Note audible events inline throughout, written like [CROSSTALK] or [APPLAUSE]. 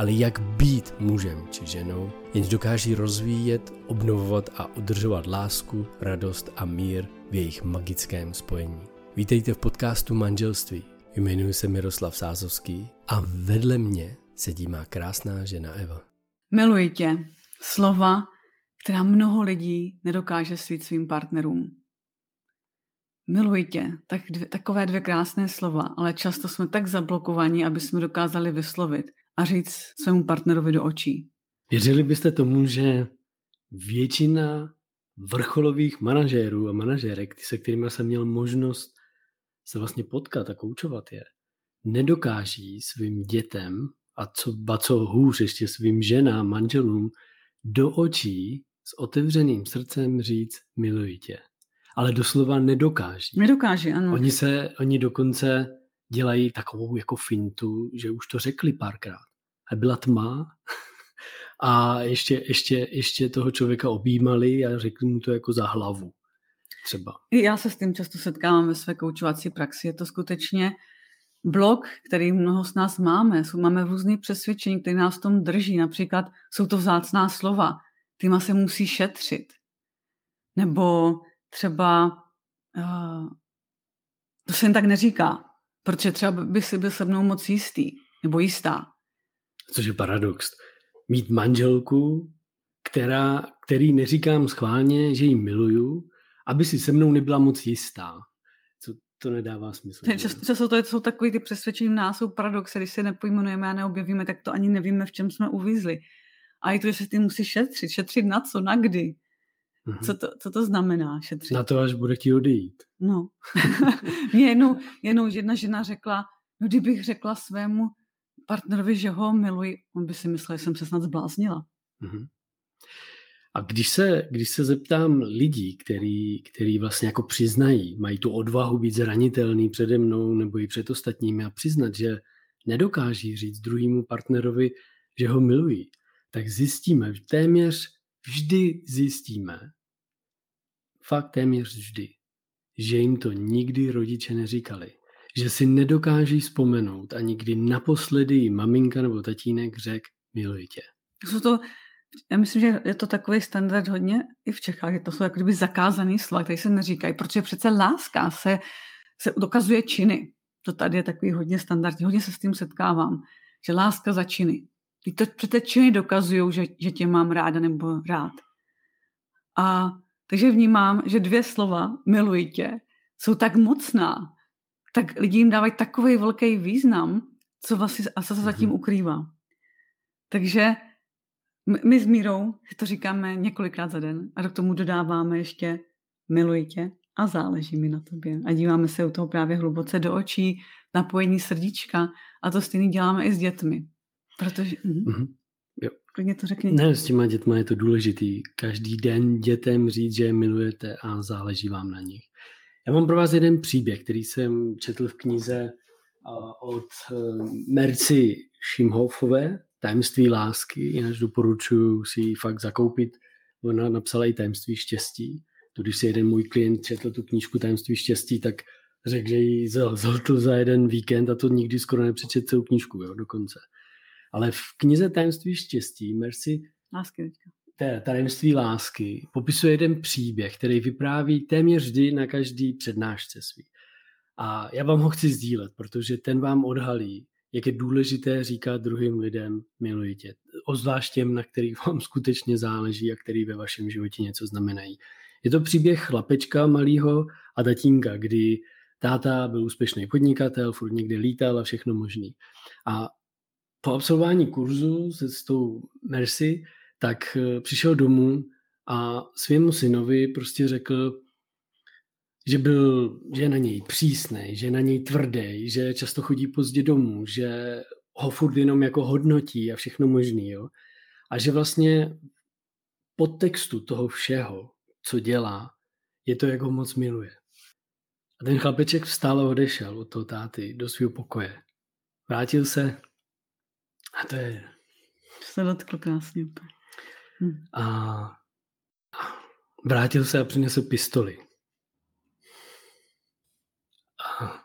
ale jak být mužem či ženou, jenž dokáží rozvíjet, obnovovat a udržovat lásku, radost a mír v jejich magickém spojení. Vítejte v podcastu Manželství. Jmenuji se Miroslav Sázovský a vedle mě sedí má krásná žena Eva. Miluji tě. Slova, která mnoho lidí nedokáže svít svým partnerům. Miluji tě. Tak dvě, takové dvě krásné slova, ale často jsme tak zablokovaní, aby jsme dokázali vyslovit a říct svému partnerovi do očí. Věřili byste tomu, že většina vrcholových manažérů a manažérek, se kterými jsem měl možnost se vlastně potkat a koučovat je, nedokáží svým dětem a co, ba co hůř ještě svým ženám, manželům do očí s otevřeným srdcem říct miluji tě. Ale doslova nedokáží. Nedokáží, ano. Oni se, oni dokonce dělají takovou jako fintu, že už to řekli párkrát. A byla tma [LAUGHS] a ještě, ještě, ještě toho člověka objímali a řekli mu to jako za hlavu třeba. Já se s tím často setkávám ve své koučovací praxi. Je to skutečně blok, který mnoho z nás máme. Máme různé přesvědčení, které nás v tom drží. Například jsou to vzácná slova, týma se musí šetřit. Nebo třeba uh, to se jen tak neříká, protože třeba by si byl se mnou moc jistý, nebo jistá. Což je paradox. Mít manželku, která, který neříkám schválně, že ji miluju, aby si se mnou nebyla moc jistá. Co to nedává smysl. Často, často to jsou takový ty přesvědčení v nás, jsou paradoxy, když se nepojmenujeme a neobjevíme, tak to ani nevíme, v čem jsme uvízli. A i to, že se ty musí šetřit. Šetřit na co, na kdy? Mm-hmm. Co, to, co to znamená šetřit? Na to, až bude ti odejít. No. [LAUGHS] Mě jednou, jednou jedna žena řekla, no kdybych řekla svému partnerovi, že ho miluji, on by si myslel, že jsem se snad zbláznila. Mm-hmm. A když se, když se zeptám lidí, který, který vlastně jako přiznají, mají tu odvahu být zranitelný přede mnou nebo i před ostatními a přiznat, že nedokáží říct druhému partnerovi, že ho milují, tak zjistíme, téměř vždy zjistíme, fakt téměř vždy, že jim to nikdy rodiče neříkali. Že si nedokáží vzpomenout a nikdy naposledy maminka nebo tatínek řekl miluji tě. Jsou to já myslím, že je to takový standard hodně i v Čechách. Je to jsou jako zakázaný slova, které se neříkají, protože přece láska se, se dokazuje činy. To tady je takový hodně standard. Hodně se s tím setkávám, že láska za činy. Ty to přece činy dokazují, že, že tě mám ráda nebo rád. A takže vnímám, že dvě slova, miluji tě, jsou tak mocná, tak lidi jim dávají takový velký význam, co vlastně a co se zatím mhm. ukrývá. Takže my s Mírou to říkáme několikrát za den a do tomu dodáváme ještě miluji tě a záleží mi na tobě. A díváme se u toho právě hluboce do očí, napojení srdíčka a to stejný děláme i s dětmi. Protože... Mm-hmm. Jo. Klidně to řekni. Ne, s těma dětma je to důležitý. Každý den dětem říct, že je milujete a záleží vám na nich. Já mám pro vás jeden příběh, který jsem četl v knize od eh, Merci Šimhofové, Tajemství lásky, jinak doporučuji si ji fakt zakoupit. Ona napsala i Tajemství štěstí. Když si jeden můj klient četl tu knížku Tajemství štěstí, tak řekl, že ji zhltl za jeden víkend a to nikdy skoro nepřečet celou knížku jo, dokonce. Ale v knize Tajemství štěstí Mercy Lásky tajemství lásky popisuje jeden příběh, který vypráví téměř vždy na každý přednášce svý. A já vám ho chci sdílet, protože ten vám odhalí, jak je důležité říkat druhým lidem miluji tě. Ozvlášť těm, na kterých [LAUGHS] vám skutečně záleží a který ve vašem životě něco znamenají. Je to příběh chlapečka malého a tatínka, kdy táta byl úspěšný podnikatel, furt někde lítal a všechno možný. A po absolvování kurzu se s tou Mercy, tak eh, přišel domů a svému synovi prostě řekl, že, byl, že je na něj přísný, že je na něj tvrdý, že často chodí pozdě domů, že ho furt jenom jako hodnotí a všechno možný. Jo? A že vlastně podtextu toho všeho, co dělá, je to, jak ho moc miluje. A ten chlapeček vstal a odešel od toho táty do svého pokoje. Vrátil se a to je... Se dotkl krásně. Hm. A vrátil se a přinesl pistoli. A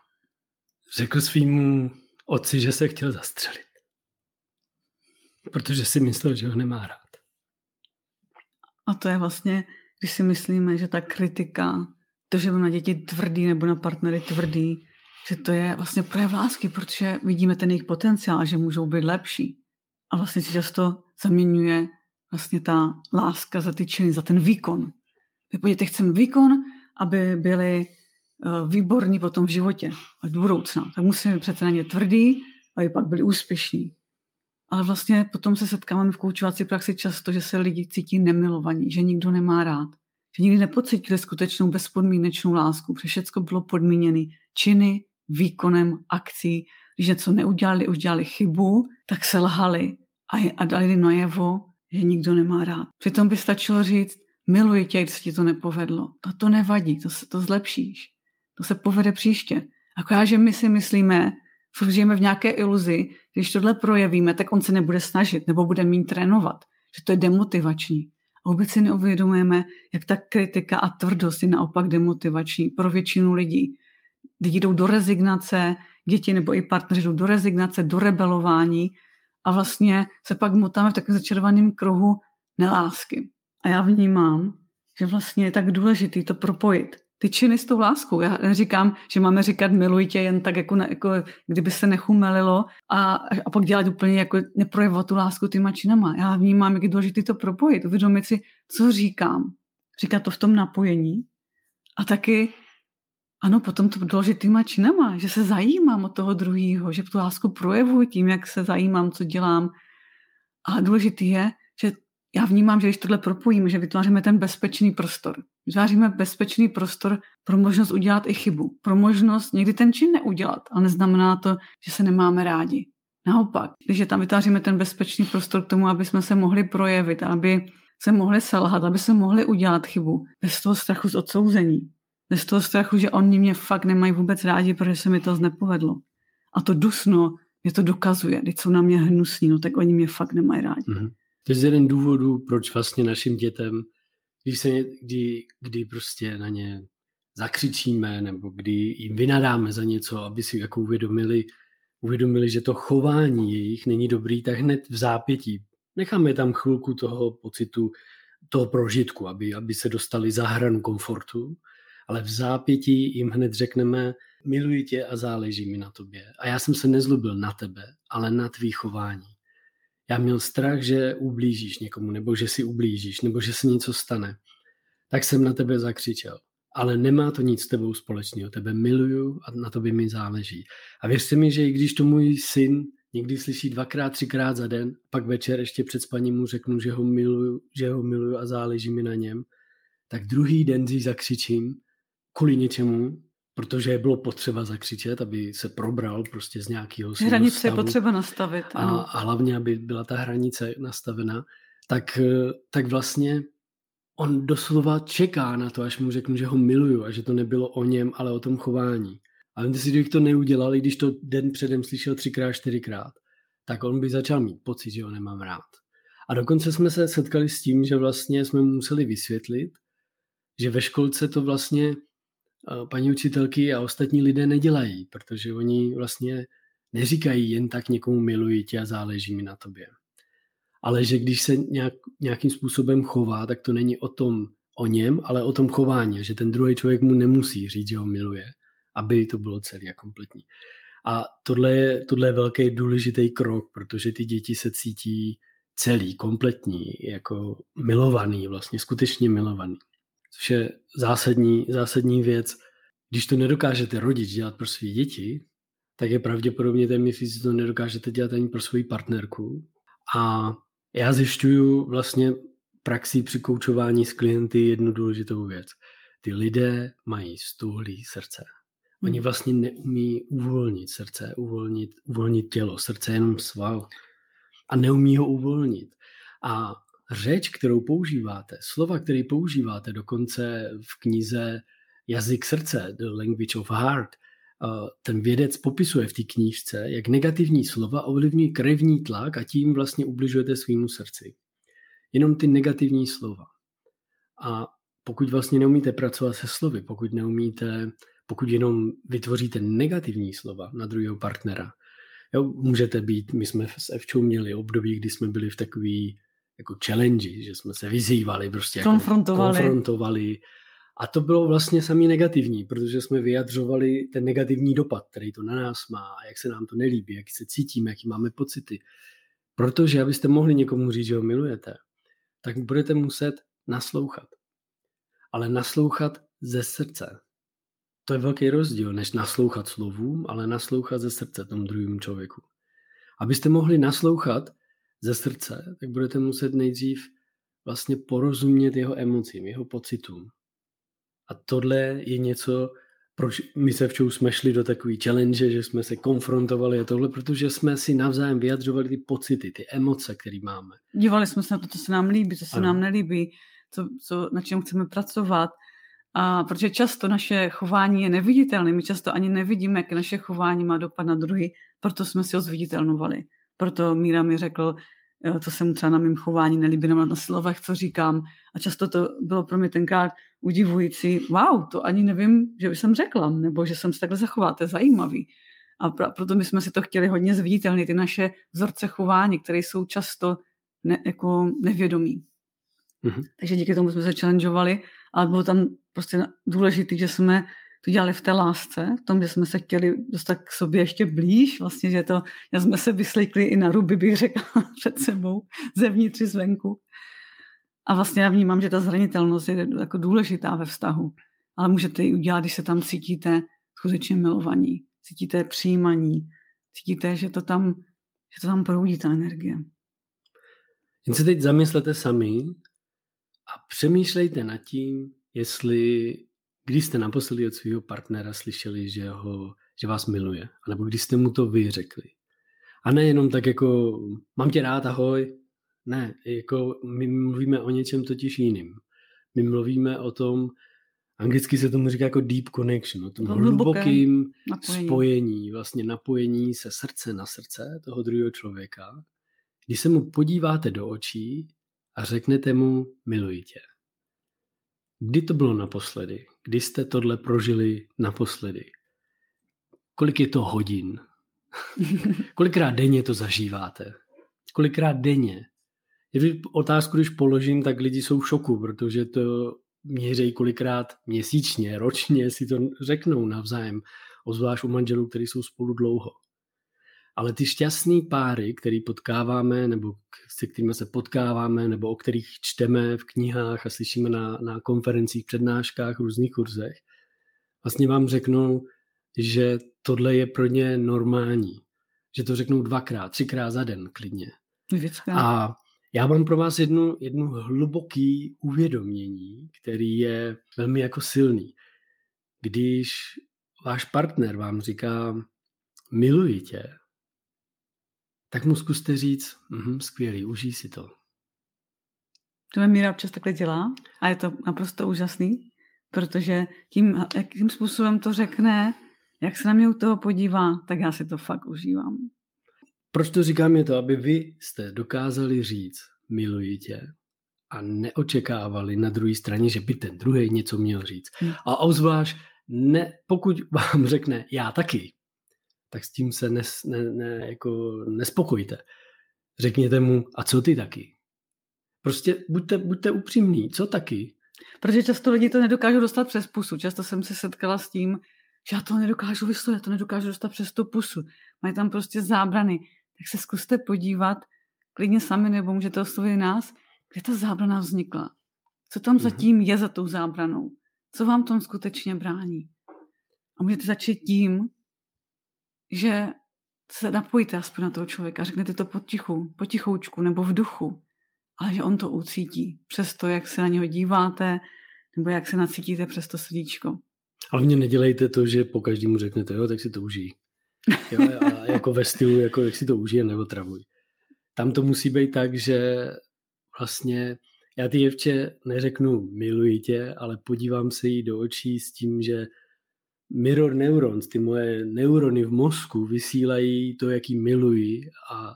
řekl svýmu otci, že se chtěl zastřelit. Protože si myslel, že ho nemá rád. A to je vlastně, když si myslíme, že ta kritika, to, že na děti tvrdý nebo na partnery tvrdý, že to je vlastně projev lásky, protože vidíme ten jejich potenciál, že můžou být lepší. A vlastně se často zaměňuje vlastně ta láska za ty činy, za ten výkon. My po dětech chceme výkon, aby byli uh, výborní potom v životě a do budoucna. Tak musíme přece na ně tvrdý, aby pak byli úspěšní. Ale vlastně potom se setkáváme v koučovací praxi často, že se lidi cítí nemilovaní, že nikdo nemá rád, že nikdy nepocítili skutečnou bezpodmínečnou lásku, protože všechno bylo podmíněné činy, výkonem, akcí. Když něco neudělali, už dělali chybu, tak se lhali a, a dali najevo, že nikdo nemá rád. Přitom by stačilo říct, miluji tě, když se ti to nepovedlo. To, to nevadí, to, se, to zlepšíš. To se povede příště. Akorát, že my si myslíme, furt žijeme v nějaké iluzi, když tohle projevíme, tak on se nebude snažit nebo bude mít trénovat. Že to je demotivační. A vůbec si neuvědomujeme, jak ta kritika a tvrdost je naopak demotivační pro většinu lidí. Lidi jdou do rezignace, děti nebo i partneři jdou do rezignace, do rebelování a vlastně se pak motáme v takovém začarovaném kruhu nelásky. A já vnímám, že vlastně je tak důležitý to propojit ty činy s tou láskou. Já neříkám, že máme říkat miluji tě jen tak, jako, ne, jako kdyby se nechumelilo a, a pak dělat úplně jako neprojevovat tu lásku týma činama. Já vnímám, jak je důležité to propojit, uvědomit si, co říkám. Říkat to v tom napojení a taky ano, potom to důležitýma činama, že se zajímám o toho druhého, že tu lásku projevuji tím, jak se zajímám, co dělám. A důležitý je, že já vnímám, že když tohle propojíme, že vytváříme ten bezpečný prostor. Vytváříme bezpečný prostor pro možnost udělat i chybu. Pro možnost někdy ten čin neudělat, ale neznamená to, že se nemáme rádi. Naopak, když tam vytváříme ten bezpečný prostor k tomu, aby jsme se mohli projevit, aby se mohli selhat, aby se mohli udělat chybu, bez toho strachu z odsouzení, bez toho strachu, že oni mě fakt nemají vůbec rádi, protože se mi to nepovedlo. A to dusno mě to dokazuje, když jsou na mě hnusní, no tak oni mě fakt nemají rádi. Mm-hmm. To je z jeden důvodů, proč vlastně našim dětem, když, se, kdy, kdy prostě na ně zakřičíme nebo kdy jim vynadáme za něco, aby si jako uvědomili, uvědomili, že to chování jejich není dobrý, tak hned v zápětí necháme tam chvilku toho pocitu, toho prožitku, aby, aby se dostali za hranu komfortu, ale v zápětí jim hned řekneme, miluji tě a záleží mi na tobě. A já jsem se nezlobil na tebe, ale na tvý chování já měl strach, že ublížíš někomu, nebo že si ublížíš, nebo že se něco stane, tak jsem na tebe zakřičel. Ale nemá to nic s tebou společného. Tebe miluju a na tobě mi záleží. A věřte mi, že i když to můj syn někdy slyší dvakrát, třikrát za den, pak večer ještě před spaním mu řeknu, že ho miluju, že ho miluju a záleží mi na něm, tak druhý den si zakřičím kvůli něčemu, protože bylo potřeba zakřičet, aby se probral prostě z nějakého Hranice stavu. je potřeba nastavit. Ano. A, hlavně, aby byla ta hranice nastavena, tak, tak vlastně on doslova čeká na to, až mu řeknu, že ho miluju a že to nebylo o něm, ale o tom chování. A vím si, kdybych to neudělal, i když to den předem slyšel třikrát, čtyřikrát, tak on by začal mít pocit, že ho nemám rád. A dokonce jsme se setkali s tím, že vlastně jsme mu museli vysvětlit, že ve školce to vlastně paní učitelky a ostatní lidé nedělají, protože oni vlastně neříkají jen tak někomu miluji tě a záleží mi na tobě. Ale že když se nějak, nějakým způsobem chová, tak to není o tom, o něm, ale o tom chování, že ten druhý člověk mu nemusí říct, že ho miluje, aby to bylo celý a kompletní. A tohle je, tohle je velký důležitý krok, protože ty děti se cítí celý, kompletní, jako milovaný, vlastně skutečně milovaný což je zásadní, zásadní věc. když to nedokážete rodič dělat pro své děti, tak je pravděpodobně téměř, že to nedokážete dělat ani pro svoji partnerku. A já zjišťuju vlastně praxi při koučování s klienty jednu důležitou věc. Ty lidé mají stuhlý srdce. Oni hmm. vlastně neumí uvolnit srdce, uvolnit, uvolnit tělo. Srdce je jenom sval. A neumí ho uvolnit. A řeč, kterou používáte, slova, které používáte dokonce v knize Jazyk srdce, The Language of Heart, ten vědec popisuje v té knížce, jak negativní slova ovlivňují krevní tlak a tím vlastně ubližujete svýmu srdci. Jenom ty negativní slova. A pokud vlastně neumíte pracovat se slovy, pokud neumíte, pokud jenom vytvoříte negativní slova na druhého partnera, jo, můžete být, my jsme s Evčou měli období, kdy jsme byli v takový jako challenge, že jsme se vyzývali, prostě konfrontovali. Jako konfrontovali. A to bylo vlastně samý negativní, protože jsme vyjadřovali ten negativní dopad, který to na nás má, jak se nám to nelíbí, jak se cítíme, jaký máme pocity. Protože abyste mohli někomu říct, že ho milujete, tak budete muset naslouchat. Ale naslouchat ze srdce. To je velký rozdíl, než naslouchat slovům, ale naslouchat ze srdce tomu druhému člověku. Abyste mohli naslouchat ze srdce, tak budete muset nejdřív vlastně porozumět jeho emocím, jeho pocitům. A tohle je něco, proč my se včou jsme šli do takový challenge, že jsme se konfrontovali a tohle, protože jsme si navzájem vyjadřovali ty pocity, ty emoce, které máme. Dívali jsme se na to, co se nám líbí, co se ano. nám nelíbí, co, co, na čem chceme pracovat. A protože často naše chování je neviditelné, my často ani nevidíme, jak naše chování má dopad na druhý, proto jsme si ho zviditelnovali. Proto Míra mi řekl, co se mu třeba na mém chování nelíbí, nebo na slovech, co říkám. A často to bylo pro mě tenkrát udivující, wow, to ani nevím, že by jsem řekla, nebo že jsem se takhle zachovala, to je zajímavý. A proto my jsme si to chtěli hodně zviditelnit, ty naše vzorce chování, které jsou často ne, jako nevědomí. Mm-hmm. Takže díky tomu jsme se challengeovali, ale bylo tam prostě důležité, že jsme to dělali v té lásce, v tom, že jsme se chtěli dostat k sobě ještě blíž, vlastně, že to, já jsme se vyslíkli i na ruby, bych řekla, [LAUGHS] před sebou, zevnitř i zvenku. A vlastně já vnímám, že ta zranitelnost je jako důležitá ve vztahu, ale můžete ji udělat, když se tam cítíte skutečně milovaní, cítíte přijímaní, cítíte, že to tam, že to tam proudí ta energie. Jen se teď zamyslete sami a přemýšlejte nad tím, jestli když jste naposledy od svého partnera slyšeli, že, ho, že vás miluje, anebo když jste mu to vy řekli. A nejenom tak jako, mám tě rád, ahoj. Ne, jako my mluvíme o něčem totiž jiným. My mluvíme o tom, anglicky se tomu říká jako deep connection, o tom hlubokým napojení. spojení, vlastně napojení se srdce na srdce toho druhého člověka, když se mu podíváte do očí a řeknete mu miluji tě. Kdy to bylo naposledy? Kdy jste tohle prožili naposledy? Kolik je to hodin? [LAUGHS] Kolikrát denně to zažíváte? Kolikrát denně? Když otázku, když položím, tak lidi jsou v šoku, protože to měřejí kolikrát měsíčně, ročně si to řeknou navzájem, ozvlášť u manželů, kteří jsou spolu dlouho. Ale ty šťastný páry, který potkáváme, nebo se kterými se potkáváme, nebo o kterých čteme v knihách a slyšíme na, na konferencích, přednáškách, různých kurzech, vlastně vám řeknou, že tohle je pro ně normální. Že to řeknou dvakrát, třikrát za den klidně. A já mám pro vás jednu, jednu hluboký uvědomění, který je velmi jako silný. Když váš partner vám říká, miluji tě, tak mu zkuste říct, mm, skvělý, užij si to. To mě Míra občas takhle dělá a je to naprosto úžasný, protože tím, jakým způsobem to řekne, jak se na mě u toho podívá, tak já si to fakt užívám. Proč to říkám je to, aby vy jste dokázali říct miluji tě a neočekávali na druhé straně, že by ten druhý něco měl říct. Hmm. A obzvlášť ne, pokud vám řekne já taky, tak s tím se nes, ne, ne, jako nespokojte. Řekněte mu, a co ty taky? Prostě buďte, buďte upřímní, co taky? Protože často lidi to nedokážou dostat přes pusu. Často jsem se setkala s tím, že já to nedokážu vyslovit, já to nedokážu dostat přes tu pusu. Mají tam prostě zábrany. Tak se zkuste podívat, klidně sami, nebo můžete oslovit nás, kde ta zábrana vznikla. Co tam mm-hmm. zatím je za tou zábranou? Co vám tom skutečně brání? A můžete začít tím, že se napojíte aspoň na toho člověka, řeknete to potichu, potichoučku nebo v duchu, ale že on to ucítí přes to, jak se na něho díváte, nebo jak se nacítíte přes to srdíčko. Ale mě nedělejte to, že po každému řeknete, jo, tak si to užij. [LAUGHS] Jo, a jako ve stylu, jako jak si to užije nebo travuj. Tam to musí být tak, že vlastně já ty jevče neřeknu miluji tě, ale podívám se jí do očí s tím, že mirror neurons, ty moje neurony v mozku vysílají to, jaký miluji a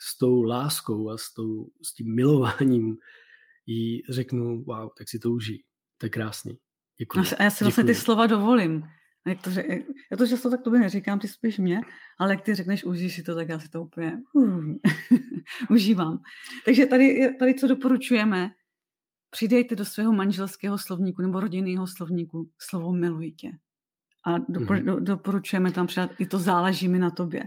s tou láskou a s, tou, s tím milováním jí řeknu, wow, tak si to užij. To je krásný. Děkuji. A já si vlastně ty slova dovolím. Jak to, já to často tak tobě neříkám, ty spíš mě, ale jak ty řekneš, užij si to, tak já si to úplně uh, [LAUGHS] užívám. Takže tady, tady co doporučujeme, přidejte do svého manželského slovníku nebo rodinného slovníku slovo miluji tě. A dopor, mm-hmm. do, doporučujeme tam přidat i to záleží mi na tobě.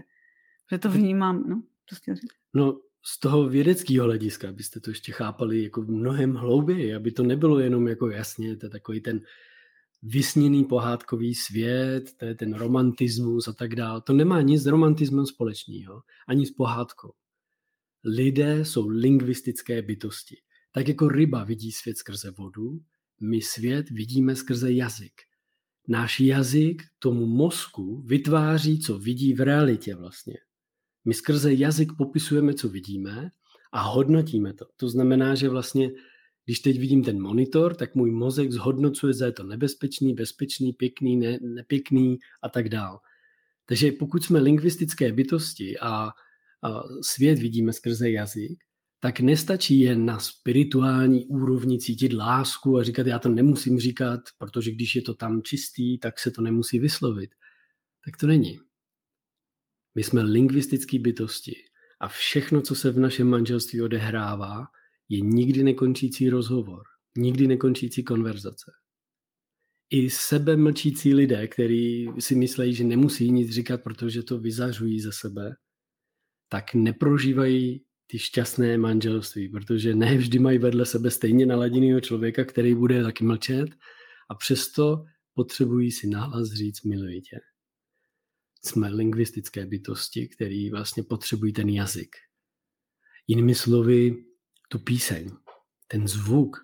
Že to vnímám, no, to chtěl říct. No, z toho vědeckého hlediska byste to ještě chápali jako mnohem hlouběji, aby to nebylo jenom jako jasně, to je takový ten vysněný pohádkový svět, to je ten romantismus a tak dále. To nemá nic s romantismem společného, ani s pohádkou. Lidé jsou lingvistické bytosti. Tak jako ryba vidí svět skrze vodu, my svět vidíme skrze jazyk. Náš jazyk tomu mozku vytváří, co vidí v realitě vlastně. My skrze jazyk popisujeme, co vidíme a hodnotíme to. To znamená, že vlastně, když teď vidím ten monitor, tak můj mozek zhodnocuje, zda je to nebezpečný, bezpečný, pěkný, ne, nepěkný a tak dál. Takže pokud jsme lingvistické bytosti a, a svět vidíme skrze jazyk, tak nestačí jen na spirituální úrovni cítit lásku a říkat, já to nemusím říkat, protože když je to tam čistý, tak se to nemusí vyslovit. Tak to není. My jsme lingvistické bytosti a všechno, co se v našem manželství odehrává, je nikdy nekončící rozhovor, nikdy nekončící konverzace. I sebe mlčící lidé, kteří si myslí, že nemusí nic říkat, protože to vyzařují ze sebe, tak neprožívají ty šťastné manželství, protože ne vždy mají vedle sebe stejně naladěného člověka, který bude taky mlčet a přesto potřebují si nahlas říct miluji tě jsme lingvistické bytosti, které vlastně potřebují ten jazyk. Jinými slovy, tu píseň, ten zvuk.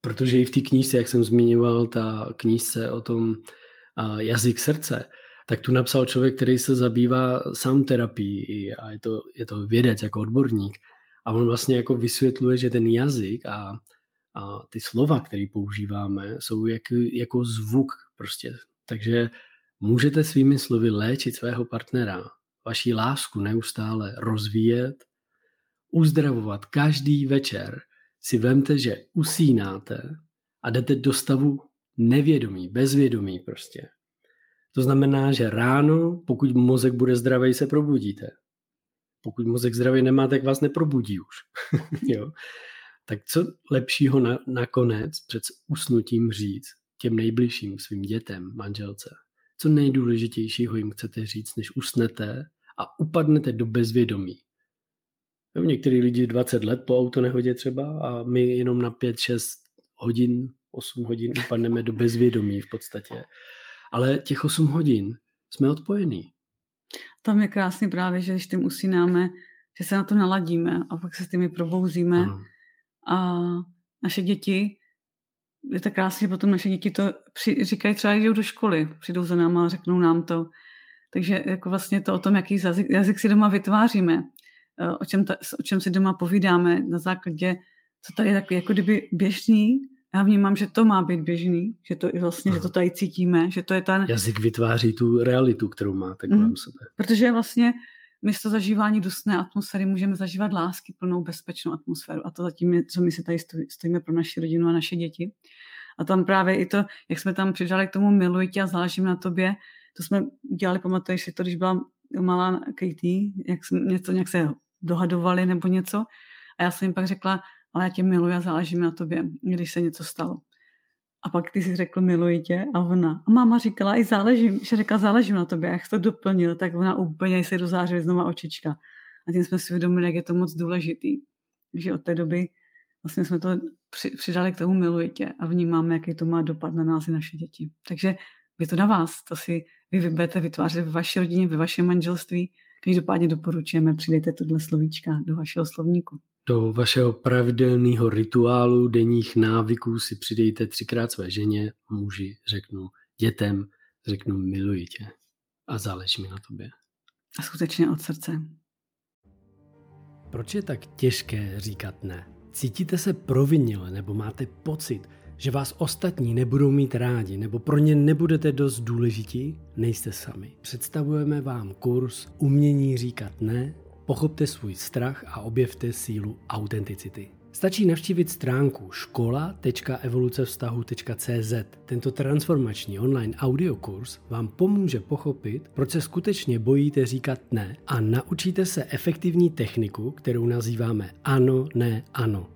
Protože i v té knížce, jak jsem zmiňoval, ta knížce o tom jazyk srdce, tak tu napsal člověk, který se zabývá sám terapií a je to, je to vědec jako odborník. A on vlastně jako vysvětluje, že ten jazyk a, a ty slova, které používáme, jsou jak, jako zvuk prostě. Takže Můžete svými slovy léčit svého partnera, vaši lásku neustále rozvíjet, uzdravovat každý večer. Si vemte, že usínáte a jdete do stavu nevědomí, bezvědomí prostě. To znamená, že ráno, pokud mozek bude zdravý, se probudíte. Pokud mozek zdravý nemá, tak vás neprobudí už. [LAUGHS] jo? Tak co lepšího na, nakonec před usnutím říct těm nejbližším svým dětem, manželce? co nejdůležitějšího jim chcete říct, než usnete a upadnete do bezvědomí. Jo, některý lidi 20 let po autonehodě třeba a my jenom na 5-6 hodin, 8 hodin upadneme do bezvědomí v podstatě. Ale těch 8 hodin jsme odpojení. Tam je krásný právě, že když tím usínáme, že se na to naladíme a pak se s těmi probouzíme. Ano. A naše děti je to krásně, potom naše děti to při, říkají třeba, jdou do školy, přijdou za náma a řeknou nám to. Takže jako vlastně to o tom, jaký jazyk, jazyk si doma vytváříme, eh, o čem, ta, o čem si doma povídáme na základě, co tady je takový jako kdyby běžný, já vnímám, že to má být běžný, že to vlastně, Aha. že to tady cítíme, že to je ten... Jazyk vytváří tu realitu, kterou máte kolem mm. sebe. Protože vlastně místo zažívání dusné atmosféry můžeme zažívat lásky plnou bezpečnou atmosféru. A to zatím je, co my si tady stojíme pro naši rodinu a naše děti. A tam právě i to, jak jsme tam přidali k tomu miluji tě a záležím na tobě, to jsme dělali, pamatuješ si to, když byla malá Katie, jak jsme něco nějak se dohadovali nebo něco. A já jsem jim pak řekla, ale já tě miluji a záležím na tobě, když se něco stalo. A pak ty si řekl, miluji tě a ona. A máma říkala, i záležím, že řekla, záležím na tobě. Jak to doplnil, tak ona úplně se dozářila znova očička. A tím jsme si uvědomili, jak je to moc důležitý. Takže od té doby vlastně jsme to přidali k tomu miluji tě a vnímáme, jaký to má dopad na nás i naše děti. Takže Je to na vás, to si vy vyberete vytvářet ve vaší rodině, ve vašem manželství. Každopádně doporučujeme, přidejte tuhle slovíčka do vašeho slovníku. Do vašeho pravidelného rituálu, denních návyků si přidejte třikrát své ženě, muži, řeknu dětem, řeknu miluji tě a záleží mi na tobě. A skutečně od srdce. Proč je tak těžké říkat ne? Cítíte se provinile nebo máte pocit, že vás ostatní nebudou mít rádi nebo pro ně nebudete dost důležití? Nejste sami. Představujeme vám kurz Umění říkat ne, pochopte svůj strach a objevte sílu autenticity. Stačí navštívit stránku škola.evolucevztahu.cz. Tento transformační online audiokurs vám pomůže pochopit, proč se skutečně bojíte říkat ne a naučíte se efektivní techniku, kterou nazýváme ano, ne, ano.